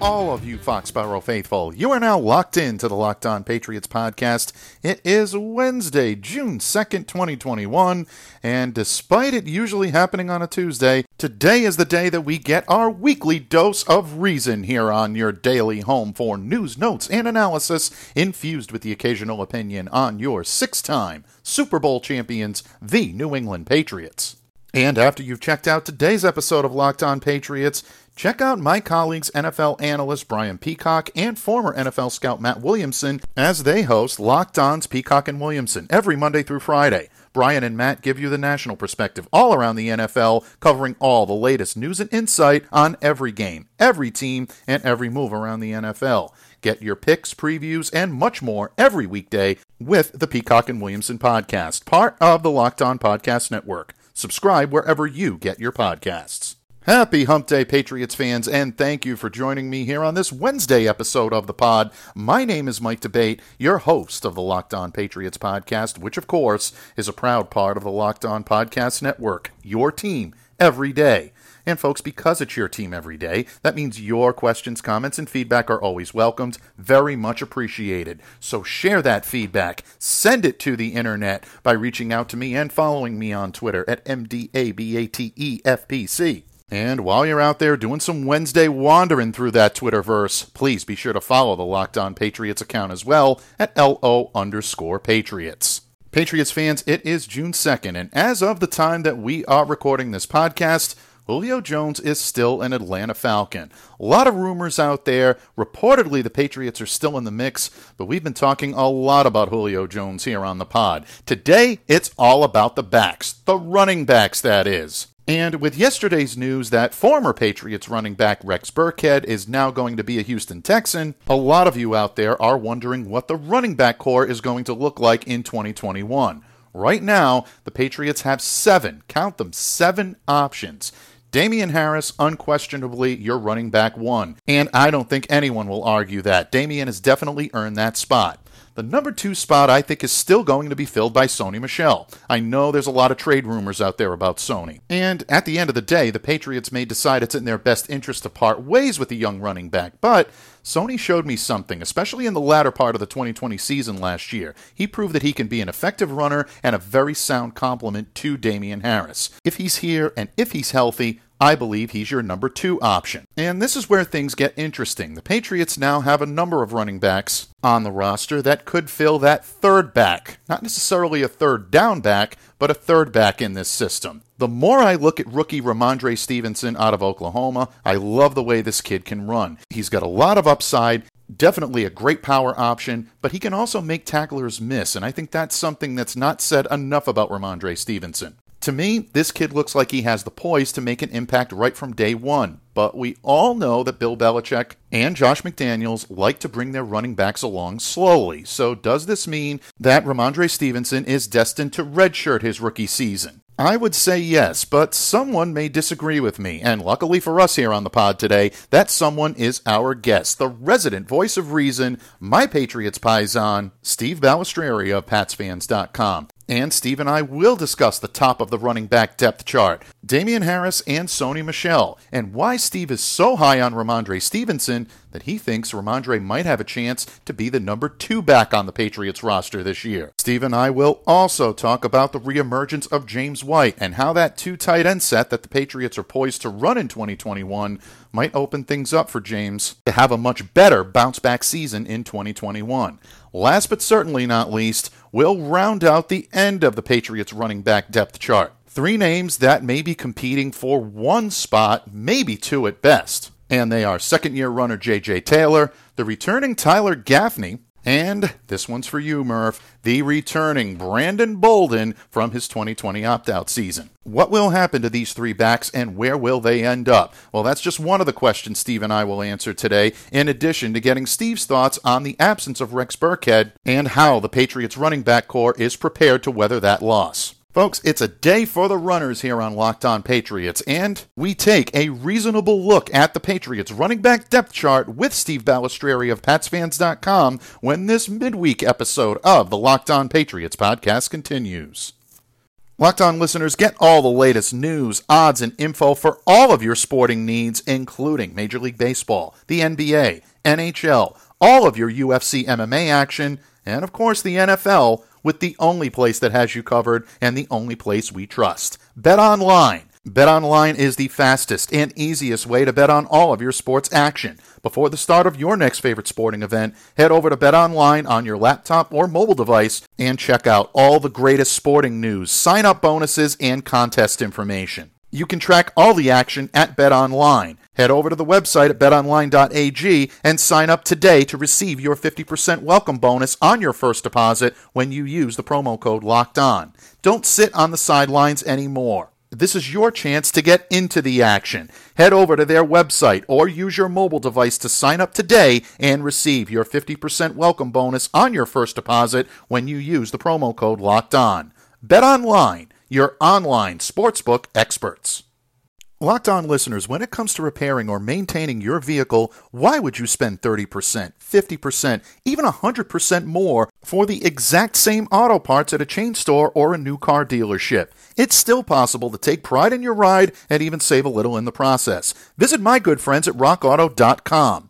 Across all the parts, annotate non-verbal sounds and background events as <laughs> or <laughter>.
All of you Foxborough faithful. You are now locked in to the Locked On Patriots podcast. It is Wednesday, June 2nd, 2021, and despite it usually happening on a Tuesday, today is the day that we get our weekly dose of reason here on your daily home for news, notes, and analysis infused with the occasional opinion on your six-time Super Bowl champions, the New England Patriots. And after you've checked out today's episode of Locked On Patriots, check out my colleagues, NFL analyst Brian Peacock and former NFL scout Matt Williamson, as they host Locked On's Peacock and Williamson every Monday through Friday. Brian and Matt give you the national perspective all around the NFL, covering all the latest news and insight on every game, every team, and every move around the NFL. Get your picks, previews, and much more every weekday with the Peacock and Williamson podcast, part of the Locked On Podcast Network. Subscribe wherever you get your podcasts. Happy Hump Day, Patriots fans, and thank you for joining me here on this Wednesday episode of the pod. My name is Mike D'Abate, your host of the Locked On Patriots podcast, which, of course, is a proud part of the Locked On Podcast Network, your team every day. And folks, because it's your team every day, that means your questions, comments, and feedback are always welcomed, very much appreciated. So share that feedback, send it to the internet by reaching out to me and following me on Twitter at MDABATEFPC. And while you're out there doing some Wednesday wandering through that Twitterverse, please be sure to follow the Locked On Patriots account as well at LO underscore Patriots. Patriots fans, it is June 2nd, and as of the time that we are recording this podcast, Julio Jones is still an Atlanta Falcon. A lot of rumors out there. Reportedly, the Patriots are still in the mix, but we've been talking a lot about Julio Jones here on the pod. Today, it's all about the backs, the running backs, that is. And with yesterday's news that former Patriots running back Rex Burkhead is now going to be a Houston Texan, a lot of you out there are wondering what the running back corps is going to look like in 2021. Right now, the Patriots have seven, count them, seven options. Damien Harris, unquestionably your running back one. And I don't think anyone will argue that. Damien has definitely earned that spot. The number two spot, I think, is still going to be filled by Sony Michel. I know there's a lot of trade rumors out there about Sony. And at the end of the day, the Patriots may decide it's in their best interest to part ways with the young running back, but Sony showed me something, especially in the latter part of the 2020 season last year. He proved that he can be an effective runner and a very sound complement to Damien Harris. If he's here and if he's healthy, I believe he's your number two option. And this is where things get interesting. The Patriots now have a number of running backs on the roster that could fill that third back. Not necessarily a third down back, but a third back in this system. The more I look at rookie Rhamondre Stevenson out of Oklahoma, I love the way this kid can run. He's got a lot of upside, definitely a great power option, but he can also make tacklers miss, and I think that's something that's not said enough about Rhamondre Stevenson. To me, this kid looks like he has the poise to make an impact right from day one. But we all know that Bill Belichick and Josh McDaniels like to bring their running backs along slowly. So, does this mean that Rhamondre Stevenson is destined to redshirt his rookie season? I would say yes, but someone may disagree with me, and luckily for us here on the pod today, that someone is our guest, the resident voice of reason, my Patriots paisan, Steve Balestrieri of PatsFans.com. And Steve and I will discuss the top of the running back depth chart, Damien Harris and Sony Michel, and why Steve is so high on Rhamondre Stevenson that he thinks Rhamondre might have a chance to be the number two back on the Patriots roster this year. Steve and I will also talk about the reemergence of James White and how that two tight end set that the Patriots are poised to run in 2021 might open things up for James to have a much better bounce back season in 2021. Last but certainly not least, we'll round out the end of the Patriots running back depth chart. Three names that may be competing for one spot, maybe two at best. And they are second year runner J.J. Taylor, the returning Tyler Gaffney, And this one's for you, Murph. The returning Brandon Bolden from his 2020 opt out season. What will happen to these three backs and where will they end up? Well, that's just one of the questions Steve and I will answer today, in addition to getting Steve's thoughts on the absence of Rex Burkhead and how the Patriots running back corps is prepared to weather that loss. Folks, it's a day for the runners here on Locked On Patriots, and we take a reasonable look at the Patriots running back depth chart with Steve Balestrieri of PatsFans.com when this midweek episode of the Locked On Patriots podcast continues. Locked On listeners get all the latest news, odds, and info for all of your sporting needs, including Major League Baseball, the NBA, NHL, all of your UFC MMA action, and of course the NFL with the only place that has you covered and the only place we trust. Bet online. BetOnline is the fastest and easiest way to bet on all of your sports action. Before the start of your next favorite sporting event, head over to BetOnline on your laptop or mobile device and check out all the greatest sporting news, sign up bonuses, and contest information. You can track all the action at BetOnline. Head over to the website at betonline.ag and sign up today to receive your 50% welcome bonus on your first deposit when you use the promo code LOCKED ON. Don't sit on the sidelines anymore. This is your chance to get into the action. Head over to their website or use your mobile device to sign up today and receive your 50% welcome bonus on your first deposit when you use the promo code LOCKED ON. Your online sportsbook experts. Locked on listeners, when it comes to repairing or maintaining your vehicle, why would you spend 30%, 50%, even 100% more for the exact same auto parts at a chain store or a new car dealership? It's still possible to take pride in your ride and even save a little in the process. Visit my good friends at rockauto.com.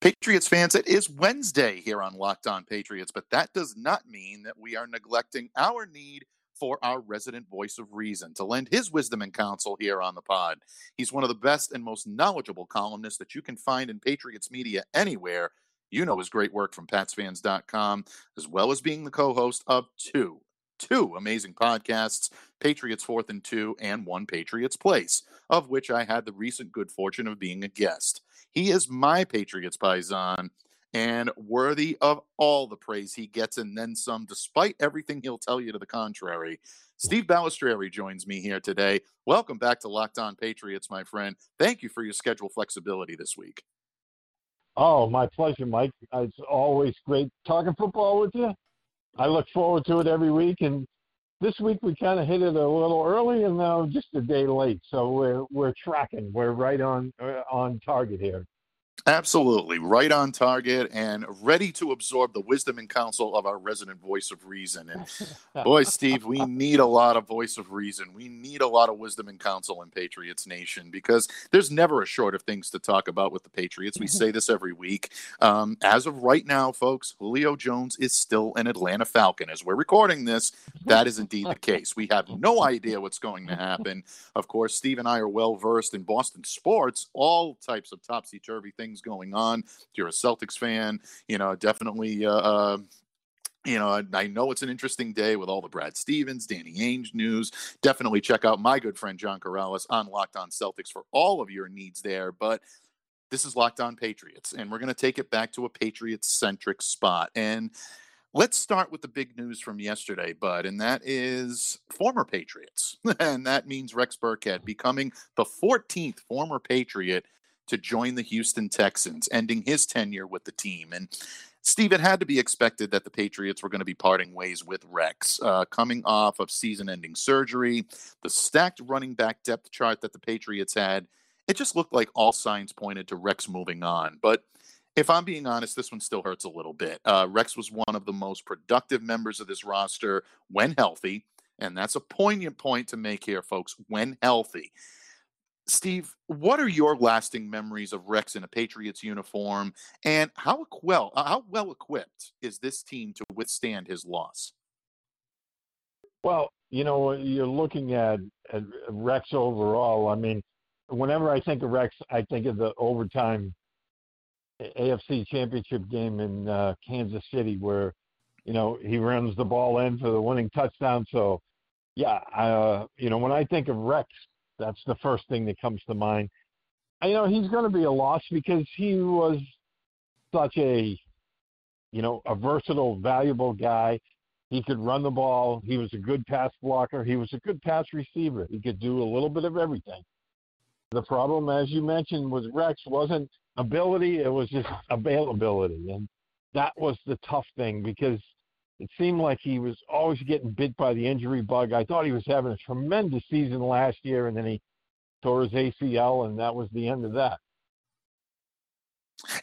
Patriots fans, it is Wednesday here on Locked On Patriots, but that does not mean that we are neglecting our need for our resident voice of reason to lend his wisdom and counsel here on the pod. He's one of the best and most knowledgeable columnists that you can find in Patriots media anywhere. You know his great work from patsfans.com, as well as being the co host of two, two amazing podcasts Patriots Fourth and Two and One Patriots Place, of which I had the recent good fortune of being a guest. He is my Patriots paisan and worthy of all the praise he gets and then some, despite everything he'll tell you to the contrary. Steve Balestrieri joins me here today. Welcome back to Locked On Patriots, my friend. Thank you for your schedule flexibility this week. Oh, my pleasure, Mike. It's always great talking football with you. I look forward to it every week, and this week we kind of hit it a little early and now just a day late. So we're we're tracking. We're right on uh, on target here. Absolutely. Right on target and ready to absorb the wisdom and counsel of our resident voice of reason. And <laughs> boy, Steve, we need a lot of voice of reason. We need a lot of wisdom and counsel in Patriots Nation because there's never a short of things to talk about with the Patriots. We say this every week. Um, as of right now, folks, Julio Jones is still an Atlanta Falcon. As we're recording this, that is indeed the case. We have no idea what's going to happen. Of course, Steve and I are well versed in Boston sports, all types of topsy turvy things things going on. If you're a Celtics fan, you know, definitely. Uh, uh, you know, I know it's an interesting day with all the Brad Stevens, Danny Ainge news. Definitely check out my good friend John Karalis on Locked On Celtics for all of your needs there. But this is Locked On Patriots, and we're going to take it back to a Patriots centric spot. And let's start with the big news from yesterday, Bud, and that is former Patriots. <laughs> and that means Rex Burkhead becoming the 14th former Patriot to join the Houston Texans, ending his tenure with the team. And Steve, it had to be expected that the Patriots were going to be parting ways with Rex. Uh, coming off of season ending surgery, the stacked running back depth chart that the Patriots had, it just looked like all signs pointed to Rex moving on. But if I'm being honest, this one still hurts a little bit. Uh, Rex was one of the most productive members of this roster when healthy. And that's a poignant point to make here, folks, when healthy. Steve, what are your lasting memories of Rex in a Patriots uniform, and how well uh, how well equipped is this team to withstand his loss? Well, you know, you're looking at, at Rex overall. I mean, whenever I think of Rex, I think of the overtime AFC Championship game in uh, Kansas City, where you know he runs the ball in for the winning touchdown. So, yeah, uh, you know, when I think of Rex, that's the first thing that comes to mind. You know, he's going to be a loss because he was such a, you know, a versatile, valuable guy. He could run the ball. He was a good pass blocker. He was a good pass receiver. He could do a little bit of everything. The problem, as you mentioned, with Rex wasn't ability, it was just availability. And that was the tough thing because it seemed like he was always getting bit by the injury bug. I thought he was having a tremendous season last year, and then he tore his ACL, and that was the end of that.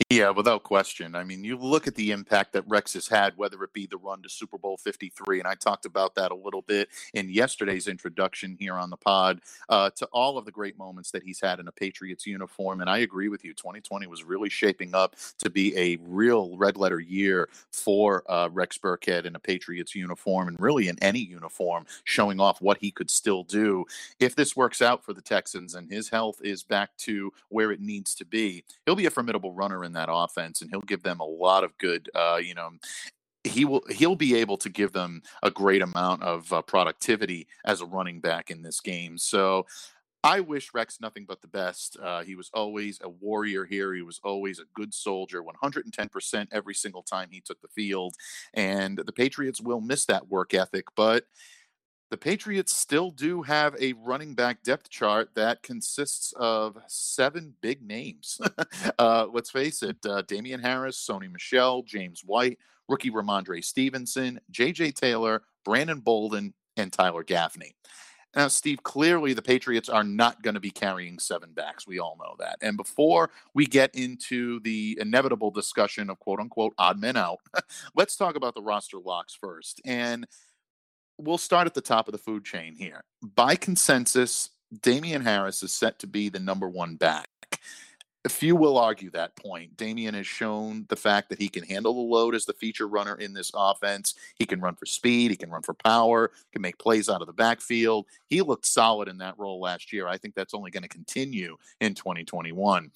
Yeah, without question. I mean, you look at the impact that Rex has had, whether it be the run to Super Bowl 53, and I talked about that a little bit in yesterday's introduction here on the pod, uh, to all of the great moments that he's had in a Patriots uniform. And I agree with you. 2020 was really shaping up to be a real red letter year for uh, Rex Burkhead in a Patriots uniform and really in any uniform, showing off what he could still do. If this works out for the Texans and his health is back to where it needs to be, he'll be a formidable runner runner in that offense, and he'll give them a lot of good. Uh, you know, he will he'll be able to give them a great amount of uh, productivity as a running back in this game. So. I wish Rex nothing but the best. Uh, he was always a warrior here. He was always a good soldier, 110% every single time he took the field. And the Patriots will miss that work ethic, but the Patriots still do have a running back depth chart that consists of seven big names. <laughs> uh, let's face it uh, Damien Harris, Sony Michel, James White, rookie Rhamondre Stevenson, J.J. Taylor, Brandon Bolden, and Tyler Gaffney. Now, Steve, clearly the Patriots are not going to be carrying seven backs. We all know that. And before we get into the inevitable discussion of quote unquote odd men out, <laughs> let's talk about the roster locks first. And we'll start at the top of the food chain here. By consensus, Damien Harris is set to be the number one back. A few will argue that point. Damien has shown the fact that he can handle the load as the feature runner in this offense. He can run for speed, he can run for power, can make plays out of the backfield. He looked solid in that role last year. I think that's only going to continue in 2021.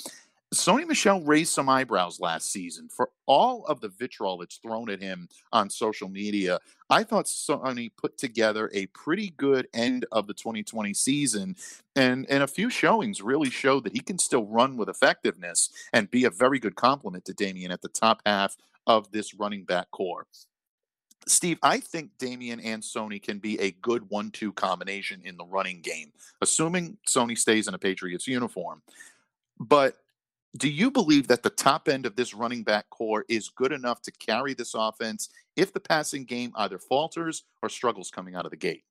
Sony Michel raised some eyebrows last season for all of the vitriol that's thrown at him on social media. I thought Sony put together a pretty good end of the 2020 season, and, and a few showings really showed that he can still run with effectiveness and be a very good complement to Damien at the top half of this running back corps. Steve, I think Damien and Sony can be a good one two combination in the running game, assuming Sony stays in a Patriots uniform. But do you believe that the top end of this running back corps is good enough to carry this offense if the passing game either falters or struggles coming out of the gate?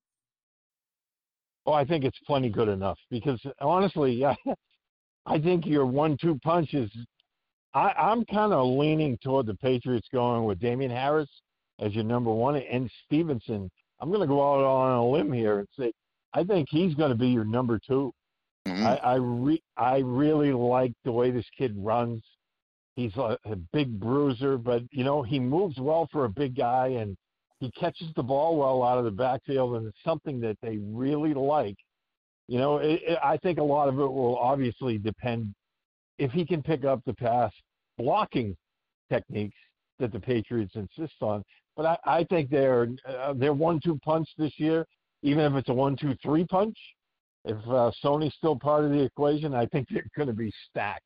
Oh, I think it's plenty good enough because honestly, I, <laughs> I think your one-two punch is. I, I'm kind of leaning toward the Patriots going with Damien Harris as your number one and Stevenson. I'm going to go out on a limb here and say I think he's going to be your number two. Mm-hmm. I I, re- I really like the way this kid runs. He's a, a big bruiser, but you know he moves well for a big guy, and he catches the ball well out of the backfield, and it's something that they really like. You know, it, it, I think a lot of it will obviously depend if he can pick up the pass blocking techniques that the Patriots insist on. But I, I think they're uh, their one-two punch this year, even if it's a one-two-three punch, if uh, Sony's still part of the equation, I think they're going to be stacked.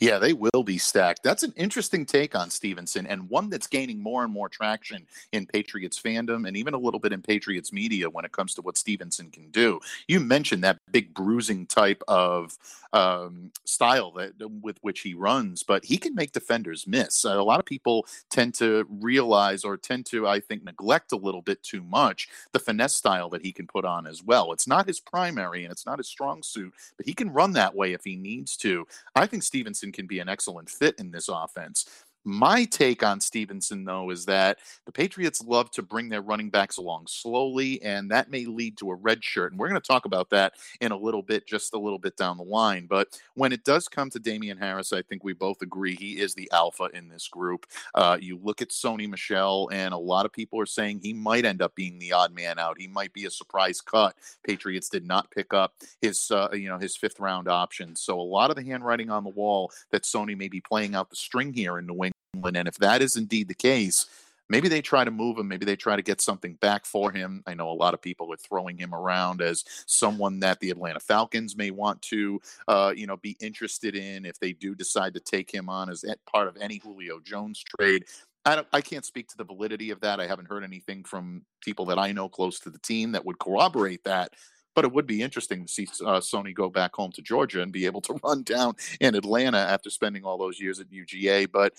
Yeah, they will be stacked. That's an interesting take on Stevenson and one that's gaining more and more traction in Patriots fandom and even a little bit in Patriots media when it comes to what Stevenson can do. You mentioned that big bruising type of um, style that with which he runs, but he can make defenders miss. A lot of people tend to realize or tend to, I think, neglect a little bit too much the finesse style that he can put on as well. It's not his primary and it's not his strong suit, but he can run that way if he needs to. I think Stevenson can be an excellent fit in this offense. My take on Stevenson, though, is that the Patriots love to bring their running backs along slowly, and that may lead to a red shirt. And we're going to talk about that in a little bit, just a little bit down the line. But when it does come to Damien Harris, I think we both agree he is the alpha in this group. Uh, you look at Sony Michel, and a lot of people are saying he might end up being the odd man out. He might be a surprise cut. Patriots did not pick up his, uh, you know, his fifth round option. So a lot of the handwriting on the wall that Sony may be playing out the string here in New England and if that is indeed the case, maybe they try to move him. Maybe they try to get something back for him. I know a lot of people are throwing him around as someone that the Atlanta Falcons may want to, uh, you know, be interested in if they do decide to take him on as part of any Julio Jones trade. I, I can't speak to the validity of that. I haven't heard anything from people that I know close to the team that would corroborate that. But it would be interesting to see uh, Sony go back home to Georgia and be able to <laughs> run down in Atlanta after spending all those years at UGA. But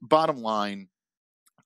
bottom line,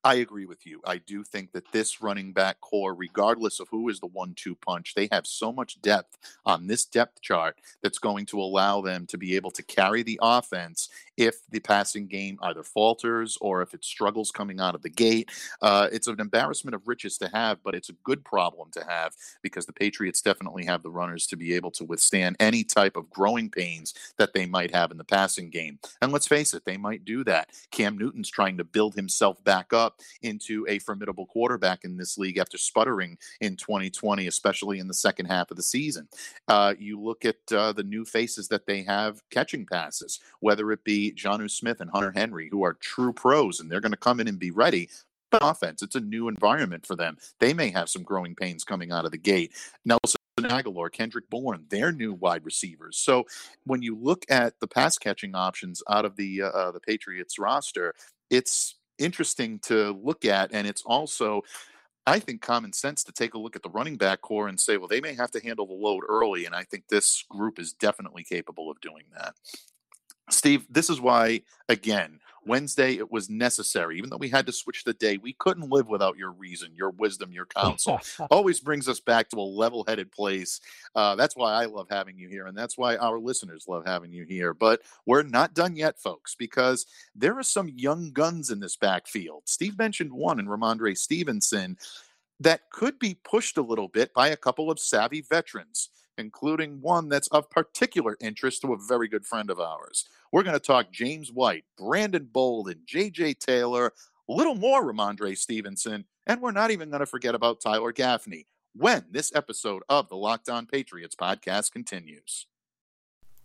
I agree with you. I do think that this running back corps, regardless of who is the one two punch, they have so much depth on this depth chart that's going to allow them to be able to carry the offense if the passing game either falters or if it struggles coming out of the gate. Uh, it's an embarrassment of riches to have, but it's a good problem to have because the Patriots definitely have the runners to be able to withstand any type of growing pains that they might have in the passing game. And let's face it, they might do that. Cam Newton's trying to build himself back up into a formidable quarterback in this league after sputtering in 2020, especially in the second half of the season. Uh, you look at uh, the new faces that they have catching passes, whether it be Jonnu Smith and Hunter Henry, who are true pros, and they're going to come in and be ready. But offense, it's a new environment for them. They may have some growing pains coming out of the gate. Nelson Agholor, Kendrick Bourne, they're new wide receivers. So when you look at the pass catching options out of the uh, uh, the Patriots roster, it's interesting to look at, and it's also I think common sense to take a look at the running back corps and say, well, they may have to handle the load early, and I think this group is definitely capable of doing that. Steve, this is why, again, Wednesday it was necessary. Even though we had to switch the day, we couldn't live without your reason, your wisdom, your counsel. <laughs> Always brings us back to a level headed place. Uh, that's why I love having you here, and that's why our listeners love having you here. But we're not done yet, folks, because there are some young guns in this backfield. Steve mentioned one in Rhamondre Stevenson that could be pushed a little bit by a couple of savvy veterans including one that's of particular interest to a very good friend of ours. We're going to talk James White, Brandon Bolden, J.J. Taylor, a little more Rhamondre Stevenson, and we're not even going to forget about Tyler Gaffney when this episode of the Locked On Patriots podcast continues.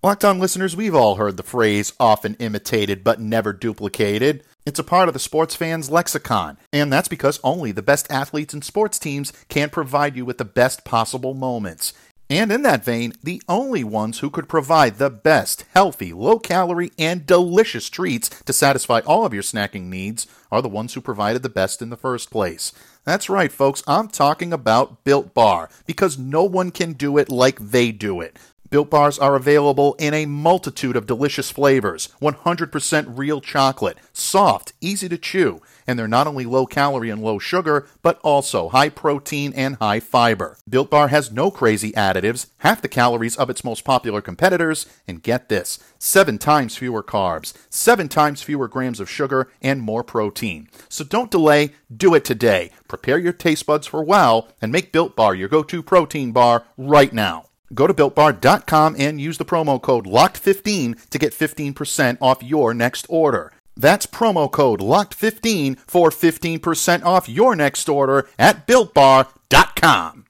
Locked On listeners, we've all heard the phrase often imitated but never duplicated. It's a part of the sports fan's lexicon, and that's because only the best athletes and sports teams can provide you with the best possible moments. And in that vein, the only ones who could provide the best, healthy, low calorie, and delicious treats to satisfy all of your snacking needs are the ones who provided the best in the first place. That's right, folks, I'm talking about Built Bar, because no one can do it like they do it. Built Bars are available in a multitude of delicious flavors 100% real chocolate, soft, easy to chew, and they're not only low calorie and low sugar, but also high protein and high fiber. Built Bar has no crazy additives, half the calories of its most popular competitors, and get this seven times fewer carbs, seven times fewer grams of sugar, and more protein. So don't delay, do it today. Prepare your taste buds for wow and make Built Bar your go to protein bar right now. Go to builtbar.com and use the promo code LOCKED15 to get 15% off your next order. That's promo code LOCKED15 for 15% off your next order at builtbar.com.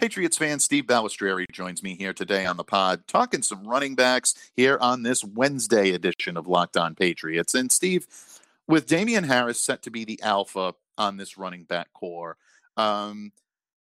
Patriots fan Steve Balestrieri joins me here today on the pod, talking some running backs here on this Wednesday edition of Locked On Patriots. And Steve, with Damien Harris set to be the alpha on this running back corps, um,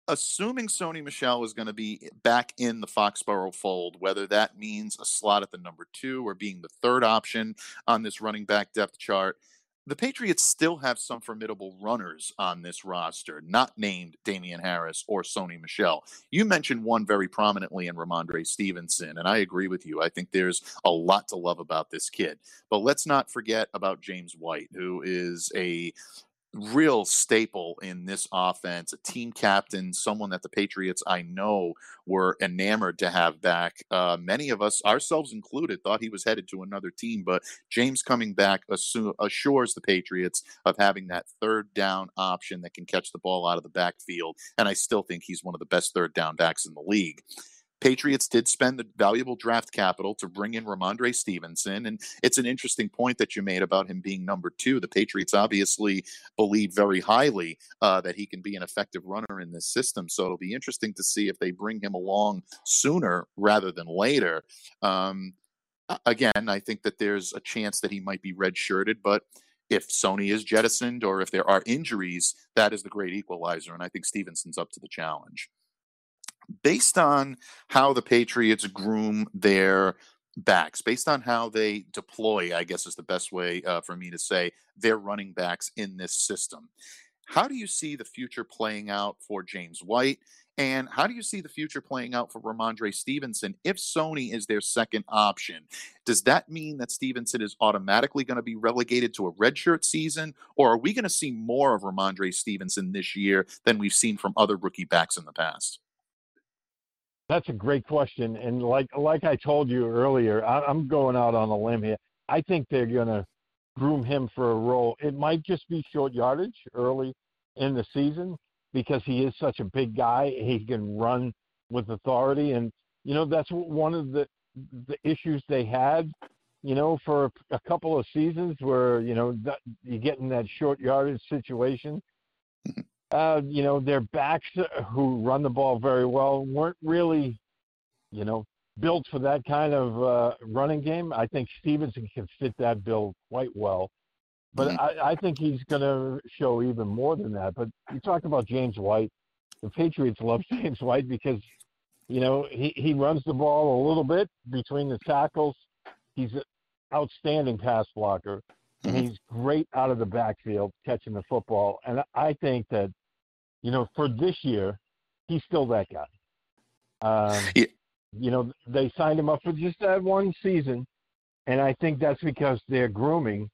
assuming Sony Michel is going to be back in the Foxborough fold, whether that means a slot at the number two or being the third option on this running back depth chart, the Patriots still have some formidable runners on this roster, not named Damien Harris or Sony Michel. You mentioned one very prominently in Rhamondre Stevenson, and I agree with you. I think there's a lot to love about this kid. But let's not forget about James White, who is a real staple in this offense, a team captain, someone that the Patriots I know were enamored to have back. Uh, many of us, ourselves included, thought he was headed to another team, but James coming back assu- assures the Patriots of having that third down option that can catch the ball out of the backfield. And I still think he's one of the best third down backs in the league. Patriots did spend the valuable draft capital to bring in Rhamondre Stevenson. And it's an interesting point that you made about him being number two. The Patriots obviously believe very highly uh, that he can be an effective runner in this system. So it'll be interesting to see if they bring him along sooner rather than later. Um, again, I think that there's a chance that he might be redshirted, but if Sony is jettisoned or if there are injuries, that is the great equalizer. And I think Stevenson's up to the challenge based on how the Patriots groom their backs, based on how they deploy, I guess is the best way uh, for me to say, their running backs in this system. How do you see the future playing out for James White? And how do you see the future playing out for Rhamondre Stevenson if Sony is their second option? Does that mean that Stevenson is automatically going to be relegated to a redshirt season? Or are we going to see more of Rhamondre Stevenson this year than we've seen from other rookie backs in the past? That's a great question, and like like I told you earlier, I, I'm going out on a limb here. I think they're going to groom him for a role. It might just be short yardage early in the season because he is such a big guy. He can run with authority, and you know that's one of the the issues they had. You know, for a couple of seasons where you know you get in that short yardage situation, uh, you know, their backs who run the ball very well weren't really, you know, built for that kind of uh, running game. I think Stevenson can fit that bill quite well. But mm-hmm. I, I think he's going to show even more than that. But you talk about James White. The Patriots love <laughs> James White because, you know, he, he runs the ball a little bit between the tackles. He's an outstanding pass blocker. And mm-hmm. he's great out of the backfield catching the football. And I think that you know, for this year, he's still that guy. Um, yeah. You know, they signed him up for just that one season, and I think that's because they're grooming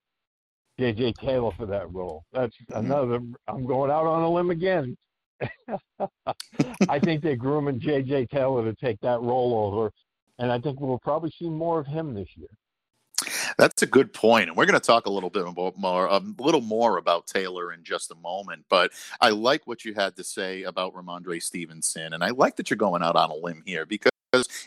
J.J. Taylor for that role. That's mm-hmm. another. I'm going out on a limb again. <laughs> I think they're grooming J.J. Taylor to take that role over, and I think we'll probably see more of him this year. That's a good point, and we're going to talk a little bit more, a little more about Taylor in just a moment. But I like what you had to say about Rhamondre Stevenson, and I like that you're going out on a limb here because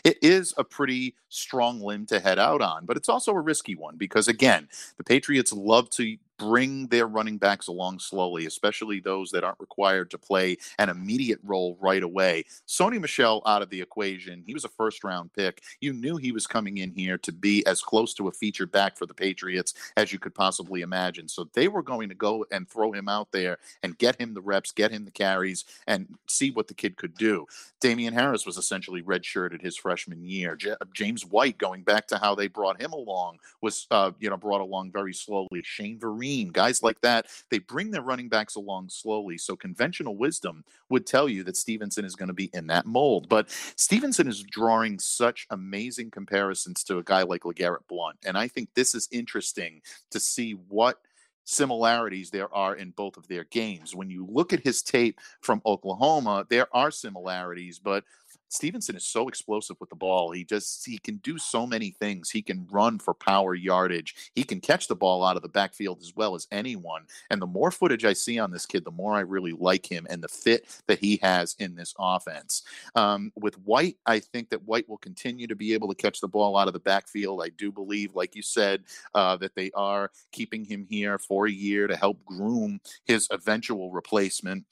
it is a pretty strong limb to head out on, but it's also a risky one because, again, the Patriots love to bring their running backs along slowly, especially those that aren't required to play an immediate role right away. Sony Michel out of the equation. He was a first round pick. You knew he was coming in here to be as close to a feature back for the Patriots as you could possibly imagine. So they were going to go and throw him out there and get him the reps, get him the carries, and see what the kid could do. Damien Harris was essentially redshirted his freshman year. J- James White, going back to how they brought him along, was uh, you know brought along very slowly. Shane Vereen guys like that, they bring their running backs along slowly. So conventional wisdom would tell you that Stevenson is going to be in that mold. But Stevenson is drawing such amazing comparisons to a guy like LeGarrette Blunt. And I think this is interesting to see what similarities there are in both of their games. When you look at his tape from Oklahoma, there are similarities, but Stevenson is so explosive with the ball. He just he can do so many things. He can run for power yardage. He can catch the ball out of the backfield as well as anyone. And the more footage I see on this kid, the more I really like him and the fit that he has in this offense. Um, with White, I think that White will continue to be able to catch the ball out of the backfield. I do believe, like you said, uh, that they are keeping him here for a year to help groom his eventual replacement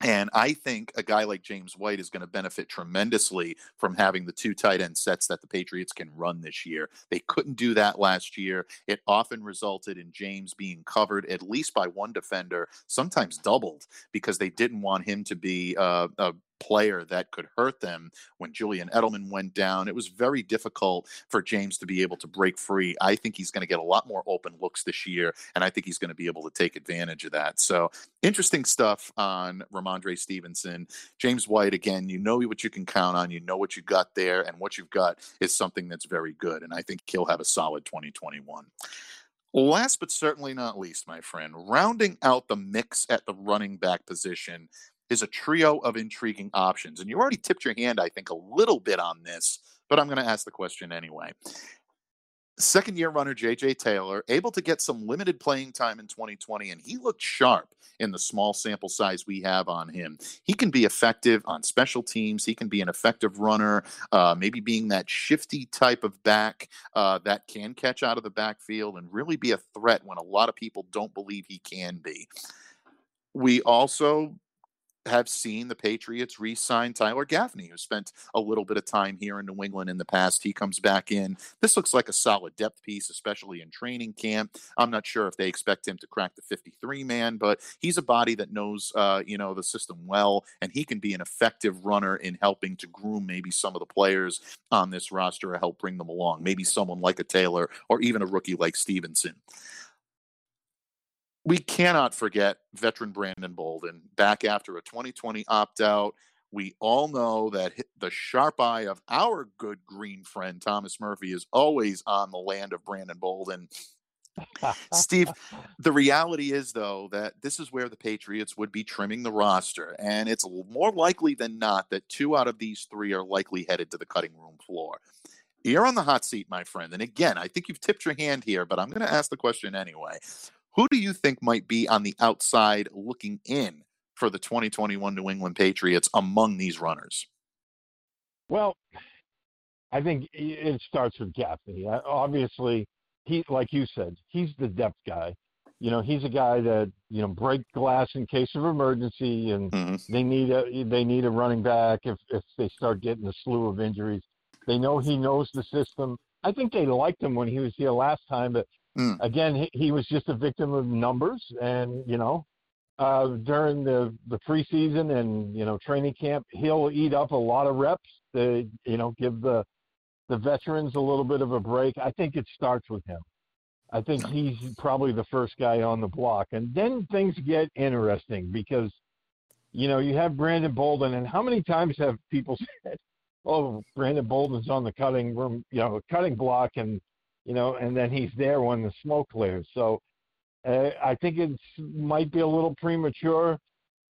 And I think a guy like James White is going to benefit tremendously from having the two tight end sets that the Patriots can run this year. They couldn't do that last year. It often resulted in James being covered at least by one defender, sometimes doubled, because they didn't want him to be uh, a player that could hurt them when Julian Edelman went down. It was very difficult for James to be able to break free. I think he's going to get a lot more open looks this year, and I think he's going to be able to take advantage of that. So interesting stuff on Rhamondre Stevenson. James White, again, you know what you can count on. You know what you got there, and what you've got is something that's very good. And I think he'll have a solid 2021. Last but certainly not least, my friend, rounding out the mix at the running back position is a trio of intriguing options. And you already tipped your hand, I think, a little bit on this, but I'm going to ask the question anyway. Second year runner JJ Taylor, able to get some limited playing time in 2020, and he looked sharp in the small sample size we have on him. He can be effective on special teams. He can be an effective runner, uh, maybe being that shifty type of back uh, that can catch out of the backfield and really be a threat when a lot of people don't believe he can be. We also have seen the Patriots re sign Tyler Gaffney, who spent a little bit of time here in New England in the past. He comes back in. This looks like a solid depth piece, especially in training camp. I'm not sure if they expect him to crack the 53 man, but he's a body that knows, uh, you know, the system well, and he can be an effective runner in helping to groom maybe some of the players on this roster to help bring them along. Maybe someone like a Taylor or even a rookie like Stevenson we cannot forget veteran Brandon Bolden back after a 2020 opt out. We all know that the sharp eye of our good green friend Thomas Murphy is always on the land of Brandon Bolden. <laughs> Steve, the reality is, though, that this is where the Patriots would be trimming the roster. And it's more likely than not that two out of these three are likely headed to the cutting room floor. You're on the hot seat, my friend. And again, I think you've tipped your hand here, but I'm going to ask the question anyway. Who do you think might be on the outside looking in for the 2021 New England Patriots among these runners? Well, I think it starts with Gaffney. Obviously, he, like you said, he's the depth guy. You know, he's a guy that you know break glass in case of emergency, and mm-hmm. they need a they need a running back if if they start getting a slew of injuries. They know he knows the system. I think they liked him when he was here last time, but Mm. Again, he, he, was just a victim of numbers, and you know, uh, during the the preseason and you know training camp, he'll eat up a lot of reps to you know give the the veterans a little bit of a break. I think it starts with him. I think he's probably the first guy on the block, and then things get interesting because you know you have Brandon Bolden, and how many times have people <laughs> said, "Oh, Brandon Bolden's on the cutting room, you know, cutting block," and you know, and then he's there when the smoke clears. So uh, I think it might be a little premature.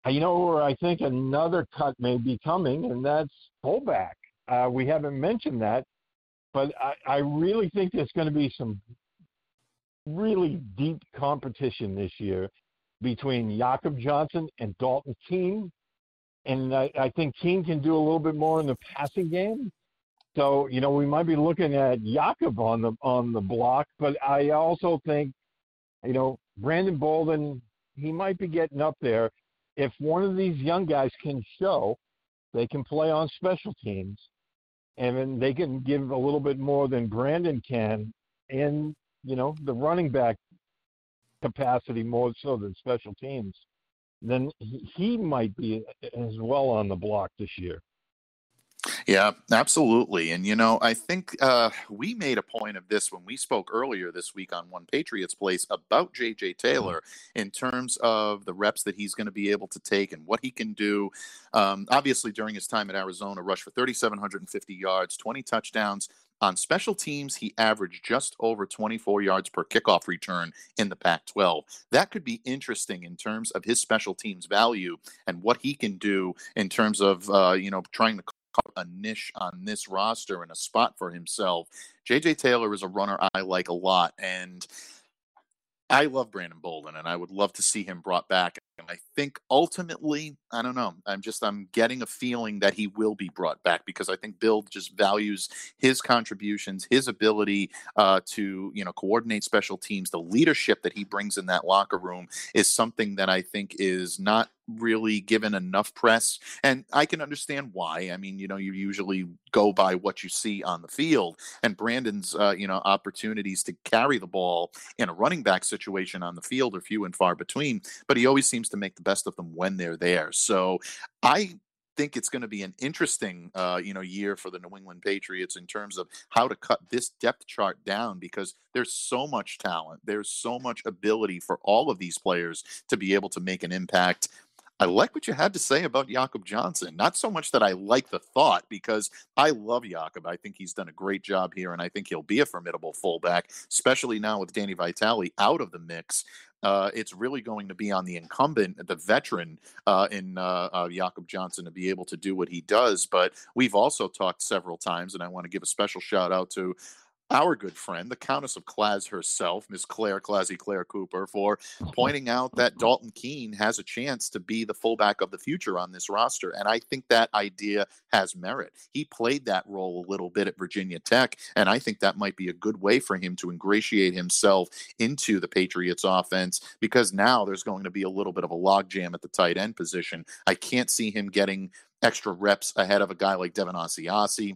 You know where I think another cut may be coming, and that's fullback. Uh, we haven't mentioned that, but I, I really think there's going to be some really deep competition this year between Jakob Johnson and Dalton Keene. And I, I think Keene can do a little bit more in the passing game. So you know we might be looking at Jakob on the on the block, but I also think you know Brandon Bolden he might be getting up there if one of these young guys can show they can play on special teams and then they can give a little bit more than Brandon can in you know the running back capacity more so than special teams, then he might be as well on the block this year. Yeah, absolutely. And, you know, I think uh, we made a point of this when we spoke earlier this week on One Patriots Place about JJ mm-hmm. Taylor in terms of the reps that he's going to be able to take and what he can do. Um, obviously, during his time at Arizona, rushed for 3,750 yards, 20 touchdowns. On special teams, he averaged just over 24 yards per kickoff return in the Pac 12. That could be interesting in terms of his special teams value and what he can do in terms of, uh, you know, trying to a niche on this roster and a spot for himself. JJ Taylor is a runner I like a lot, and I love Brandon Bolden, and I would love to see him brought back. And I think ultimately, I don't know. I'm just I'm getting a feeling that he will be brought back because I think Bill just values his contributions, his ability uh, to you know coordinate special teams, the leadership that he brings in that locker room is something that I think is not really given enough press. And I can understand why. I mean, you know, you usually go by what you see on the field. And Brandon's, uh, you know, opportunities to carry the ball in a running back situation on the field are few and far between, but he always seems to make the best of them when they're there. So I think it's going to be an interesting, uh, you know, year for the New England Patriots in terms of how to cut this depth chart down because there's so much talent, there's so much ability for all of these players to be able to make an impact. I like what you had to say about Jakob Johnson. Not so much that I like the thought, because I love Jakob. I think he's done a great job here, and I think he'll be a formidable fullback, especially now with Danny Vitale out of the mix. Uh, it's really going to be on the incumbent, the veteran uh, in uh, uh, Jakob Johnson, to be able to do what he does. But we've also talked several times, and I want to give a special shout out to our good friend, the Countess of Claz herself, Miss Claire Classy Claire Cooper, for uh-huh. pointing out that Dalton Keene has a chance to be the fullback of the future on this roster. And I think that idea has merit. He played that role a little bit at Virginia Tech, and I think that might be a good way for him to ingratiate himself into the Patriots offense because now there's going to be a little bit of a logjam at the tight end position. I can't see him getting extra reps ahead of a guy like Devin Asiasi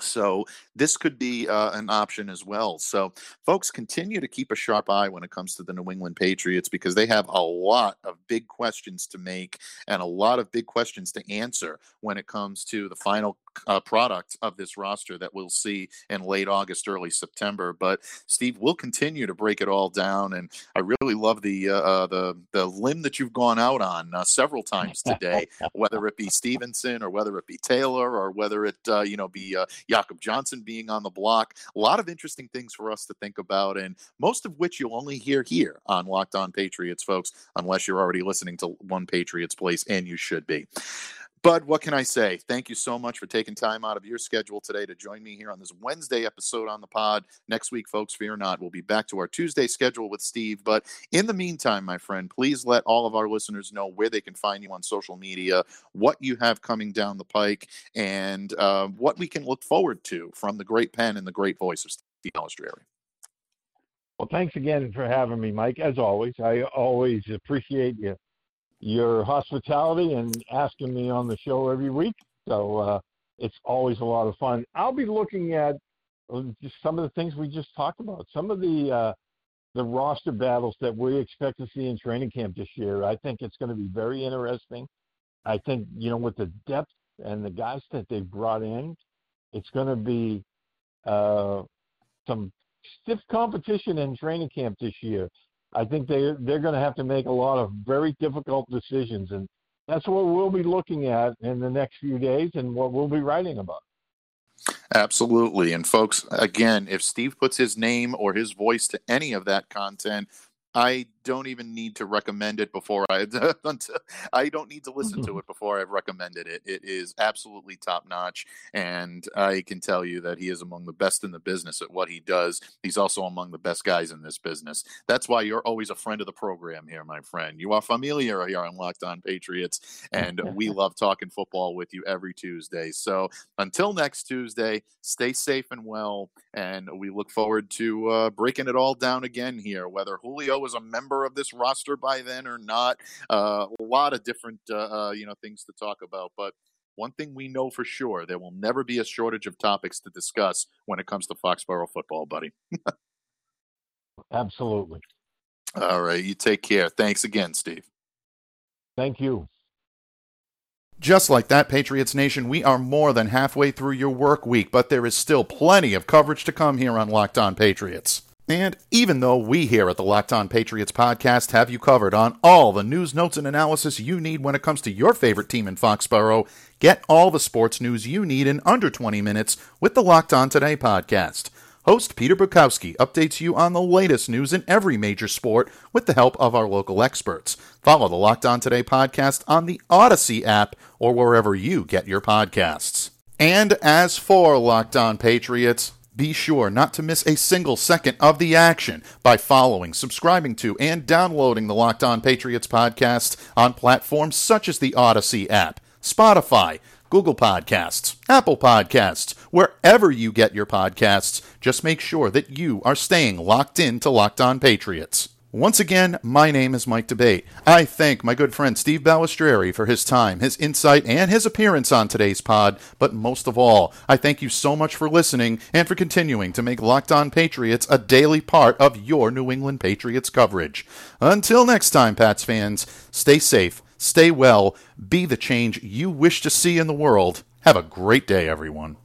so this could be uh, an option as well. So folks, continue to keep a sharp eye when it comes to the New England Patriots because they have a lot of big questions to make and a lot of big questions to answer when it comes to the final uh, product of this roster that we'll see in late August, early September. But Steve, we'll continue to break it all down, and I really love the uh, uh the the limb that you've gone out on uh, several times today, whether it be Stevenson or whether it be Taylor or whether it uh, you know be uh, Jakob Johnson being on the block. A lot of interesting things for us to think about, and most of which you'll only hear here on Locked On Patriots, folks, unless you're already listening to One Patriots Place, and you should be. Bud, what can I say? Thank you so much for taking time out of your schedule today to join me here on this Wednesday episode on the pod. Next week, folks, fear not, we'll be back to our Tuesday schedule with Steve. But in the meantime, my friend, please let all of our listeners know where they can find you on social media, what you have coming down the pike, and uh, what we can look forward to from the great pen and the great voice of Steve Balestrieri. Well, thanks again for having me, Mike. As always, I always appreciate you your hospitality and asking me on the show every week. So uh, it's always a lot of fun. I'll be looking at uh, just some of the things we just talked about, some of the uh, the roster battles that we expect to see in training camp this year. I think it's going to be very interesting. I think you know with the depth and the guys that they've brought in, it's going to be uh, some stiff competition in training camp this year. I think they they're going to have to make a lot of very difficult decisions, and that's what we'll be looking at in the next few days, and what we'll be writing about. Absolutely. And folks, again, if Steve puts his name or his voice to any of that content, I don't even need to recommend it before I <laughs> I don't need to listen to it before I've recommended it. It is absolutely top notch, and I can tell you that he is among the best in the business at what he does. He's also among the best guys in this business. That's why you're always a friend of the program here, my friend. You are familiar here on Locked On Patriots, and we <laughs> love talking football with you every Tuesday. So until next Tuesday, stay safe and well, and we look forward to uh, breaking it all down again here. Whether Julio is a member member of this roster by then or not. Uh, a lot of different uh, uh, you know things to talk about, but one thing we know for sure there will never be a shortage of topics to discuss when it comes to Foxborough football, buddy. <laughs> Absolutely. All right. You take care. Thanks again, Steve. Thank you. Just like that, Patriots Nation, we are more than halfway through your work week, but there is still plenty of coverage to come here on Locked On Patriots. And even though we here at the Locked On Patriots podcast have you covered on all the news, notes, and analysis you need when it comes to your favorite team in Foxborough, get all the sports news you need in under 20 minutes with the Locked On Today podcast. Host Peter Bukowski updates you on the latest news in every major sport with the help of our local experts. Follow the Locked On Today podcast on the Odyssey app or wherever you get your podcasts. And as for Locked On Patriots, be sure not to miss a single second of the action by following, subscribing to, and downloading the Locked On Patriots podcast on platforms such as the Odyssey app, Spotify, Google Podcasts, Apple Podcasts, wherever you get your podcasts. Just make sure that you are staying locked in to Locked On Patriots. Once again, my name is Mike D'Abate. I thank my good friend Steve Balestrieri for his time, his insight, and his appearance on today's pod. But most of all, I thank you so much for listening and for continuing to make Locked On Patriots a daily part of your New England Patriots coverage. Until next time, Pats fans, stay safe, stay well, be the change you wish to see in the world. Have a great day, everyone.